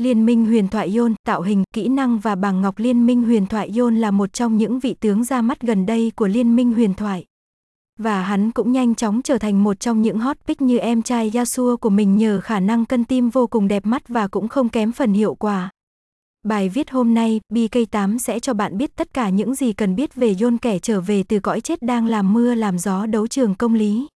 Liên minh huyền thoại Yon, tạo hình, kỹ năng và bảng ngọc liên minh huyền thoại Yon là một trong những vị tướng ra mắt gần đây của liên minh huyền thoại. Và hắn cũng nhanh chóng trở thành một trong những hot pick như em trai Yasuo của mình nhờ khả năng cân tim vô cùng đẹp mắt và cũng không kém phần hiệu quả. Bài viết hôm nay, BK8 sẽ cho bạn biết tất cả những gì cần biết về Yon kẻ trở về từ cõi chết đang làm mưa làm gió đấu trường công lý.